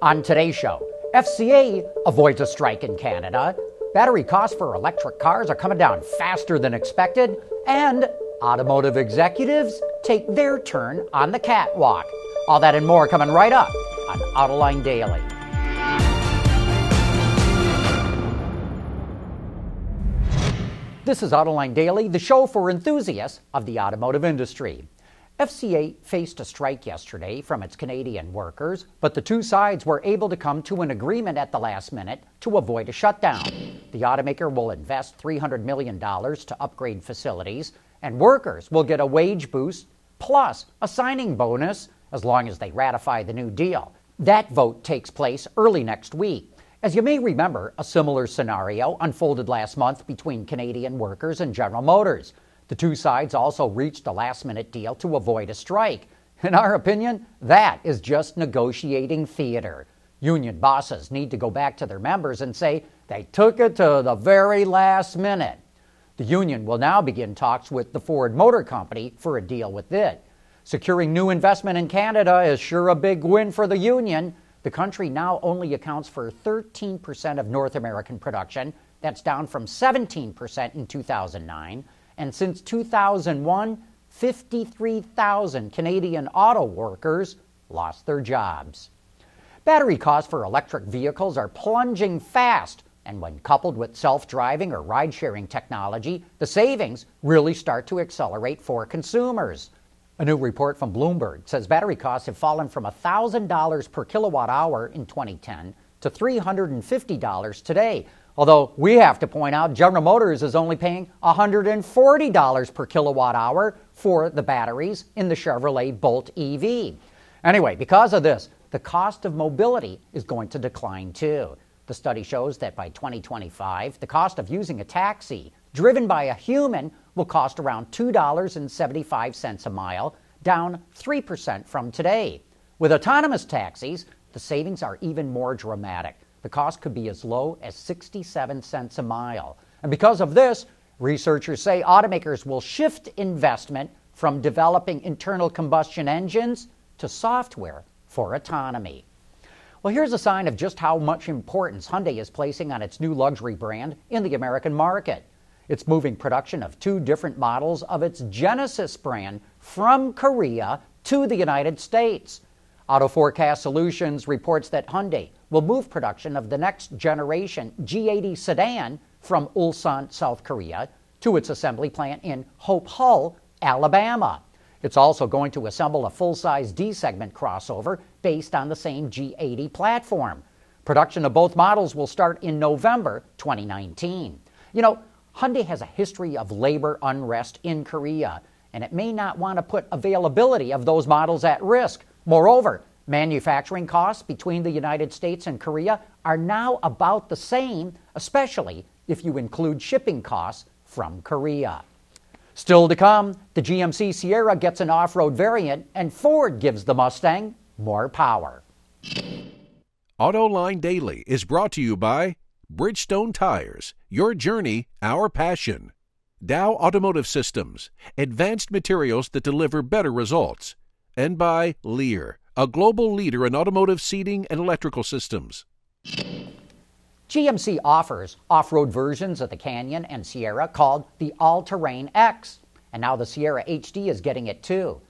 On today's show, FCA avoids a strike in Canada, battery costs for electric cars are coming down faster than expected, and automotive executives take their turn on the catwalk. All that and more coming right up on Autoline Daily. This is Autoline Daily, the show for enthusiasts of the automotive industry. FCA faced a strike yesterday from its Canadian workers, but the two sides were able to come to an agreement at the last minute to avoid a shutdown. The automaker will invest $300 million to upgrade facilities, and workers will get a wage boost plus a signing bonus as long as they ratify the new deal. That vote takes place early next week. As you may remember, a similar scenario unfolded last month between Canadian workers and General Motors. The two sides also reached a last minute deal to avoid a strike. In our opinion, that is just negotiating theater. Union bosses need to go back to their members and say they took it to the very last minute. The union will now begin talks with the Ford Motor Company for a deal with it. Securing new investment in Canada is sure a big win for the union. The country now only accounts for 13% of North American production. That's down from 17% in 2009 and since 2001, 53,000 Canadian auto workers lost their jobs. Battery costs for electric vehicles are plunging fast, and when coupled with self driving or ride sharing technology, the savings really start to accelerate for consumers. A new report from Bloomberg says battery costs have fallen from $1,000 per kilowatt hour in 2010 to $350 today, Although we have to point out General Motors is only paying $140 per kilowatt hour for the batteries in the Chevrolet Bolt EV. Anyway, because of this, the cost of mobility is going to decline too. The study shows that by 2025, the cost of using a taxi driven by a human will cost around $2.75 a mile, down 3% from today. With autonomous taxis, the savings are even more dramatic. The cost could be as low as 67 cents a mile. And because of this, researchers say automakers will shift investment from developing internal combustion engines to software for autonomy. Well, here's a sign of just how much importance Hyundai is placing on its new luxury brand in the American market. It's moving production of two different models of its Genesis brand from Korea to the United States. Auto Forecast Solutions reports that Hyundai will move production of the next generation G80 sedan from Ulsan, South Korea, to its assembly plant in Hope Hull, Alabama. It's also going to assemble a full size D segment crossover based on the same G80 platform. Production of both models will start in November 2019. You know, Hyundai has a history of labor unrest in Korea, and it may not want to put availability of those models at risk. Moreover, Manufacturing costs between the United States and Korea are now about the same, especially if you include shipping costs from Korea. Still to come, the GMC Sierra gets an off road variant, and Ford gives the Mustang more power. AutoLine Daily is brought to you by Bridgestone Tires, your journey, our passion. Dow Automotive Systems, advanced materials that deliver better results. And by Lear a global leader in automotive seating and electrical systems. GMC offers off road versions of the Canyon and Sierra called the All Terrain X, and now the Sierra HD is getting it too.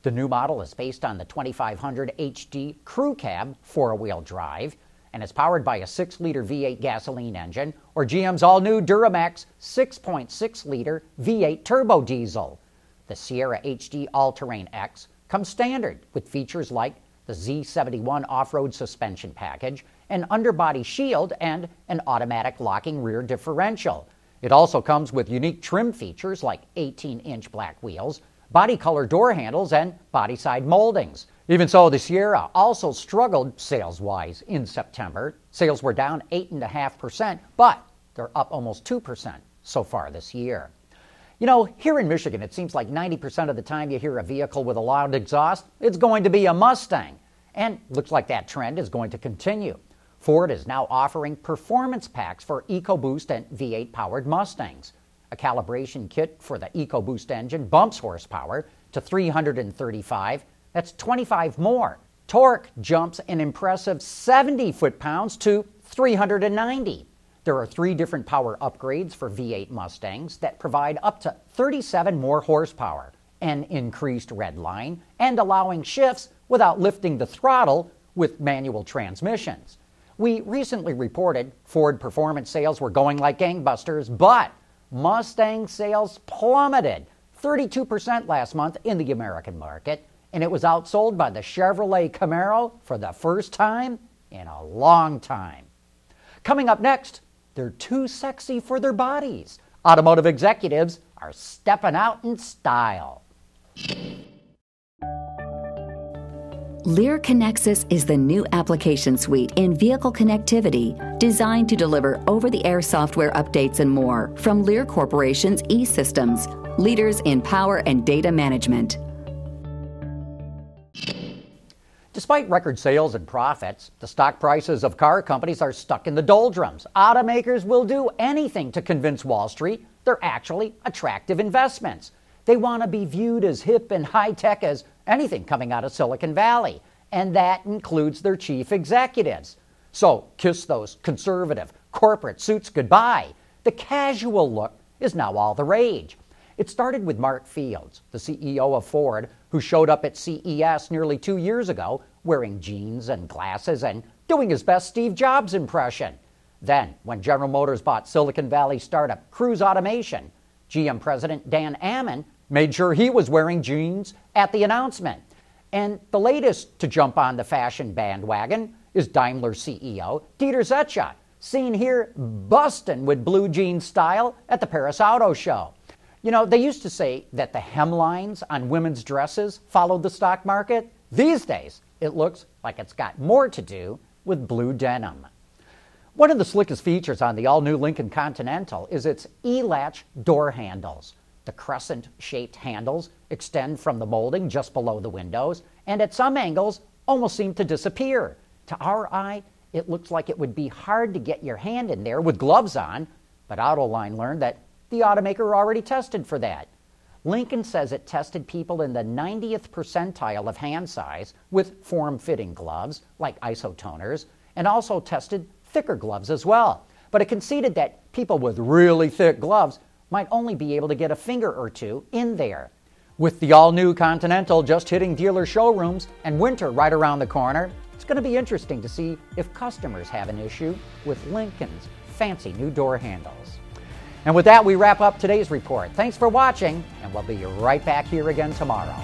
The new model is based on the 2500 HD Crew Cab four wheel drive and is powered by a 6 liter V8 gasoline engine or GM's all new Duramax 6.6 liter V8 turbo diesel. The Sierra HD All Terrain X comes standard with features like the Z71 off road suspension package, an underbody shield, and an automatic locking rear differential. It also comes with unique trim features like 18 inch black wheels, body color door handles, and body side moldings. Even so, the Sierra also struggled sales wise in September. Sales were down 8.5%, but they're up almost 2% so far this year. You know, here in Michigan, it seems like 90% of the time you hear a vehicle with a loud exhaust, it's going to be a Mustang. And looks like that trend is going to continue. Ford is now offering performance packs for EcoBoost and V8 powered Mustangs. A calibration kit for the EcoBoost engine bumps horsepower to 335. That's 25 more Torque jumps an impressive 70 foot pounds to 390. There are three different power upgrades for V8 Mustangs that provide up to 37 more horsepower, an increased red line, and allowing shifts without lifting the throttle with manual transmissions. We recently reported Ford performance sales were going like gangbusters, but Mustang sales plummeted 32% last month in the American market, and it was outsold by the Chevrolet Camaro for the first time in a long time. Coming up next, they're too sexy for their bodies. Automotive executives are stepping out in style. Lear Connexus is the new application suite in vehicle connectivity designed to deliver over the air software updates and more from Lear Corporation's e systems, leaders in power and data management. Despite record sales and profits, the stock prices of car companies are stuck in the doldrums. Automakers will do anything to convince Wall Street they're actually attractive investments. They want to be viewed as hip and high tech as anything coming out of Silicon Valley, and that includes their chief executives. So kiss those conservative corporate suits goodbye. The casual look is now all the rage. It started with Mark Fields, the CEO of Ford, who showed up at CES nearly two years ago wearing jeans and glasses and doing his best Steve Jobs impression. Then, when General Motors bought Silicon Valley startup Cruise Automation, GM President Dan Ammann made sure he was wearing jeans at the announcement. And the latest to jump on the fashion bandwagon is Daimler CEO Dieter Zetsche, seen here busting with blue jean style at the Paris Auto Show. You know, they used to say that the hemlines on women's dresses followed the stock market. These days, it looks like it's got more to do with blue denim. One of the slickest features on the all new Lincoln Continental is its e latch door handles. The crescent shaped handles extend from the molding just below the windows and at some angles almost seem to disappear. To our eye, it looks like it would be hard to get your hand in there with gloves on, but Autoline learned that the automaker already tested for that. Lincoln says it tested people in the 90th percentile of hand size with form fitting gloves, like isotoners, and also tested thicker gloves as well. But it conceded that people with really thick gloves might only be able to get a finger or two in there. With the all new Continental just hitting dealer showrooms and winter right around the corner, it's going to be interesting to see if customers have an issue with Lincoln's fancy new door handles. And with that, we wrap up today's report. Thanks for watching, and we'll be right back here again tomorrow.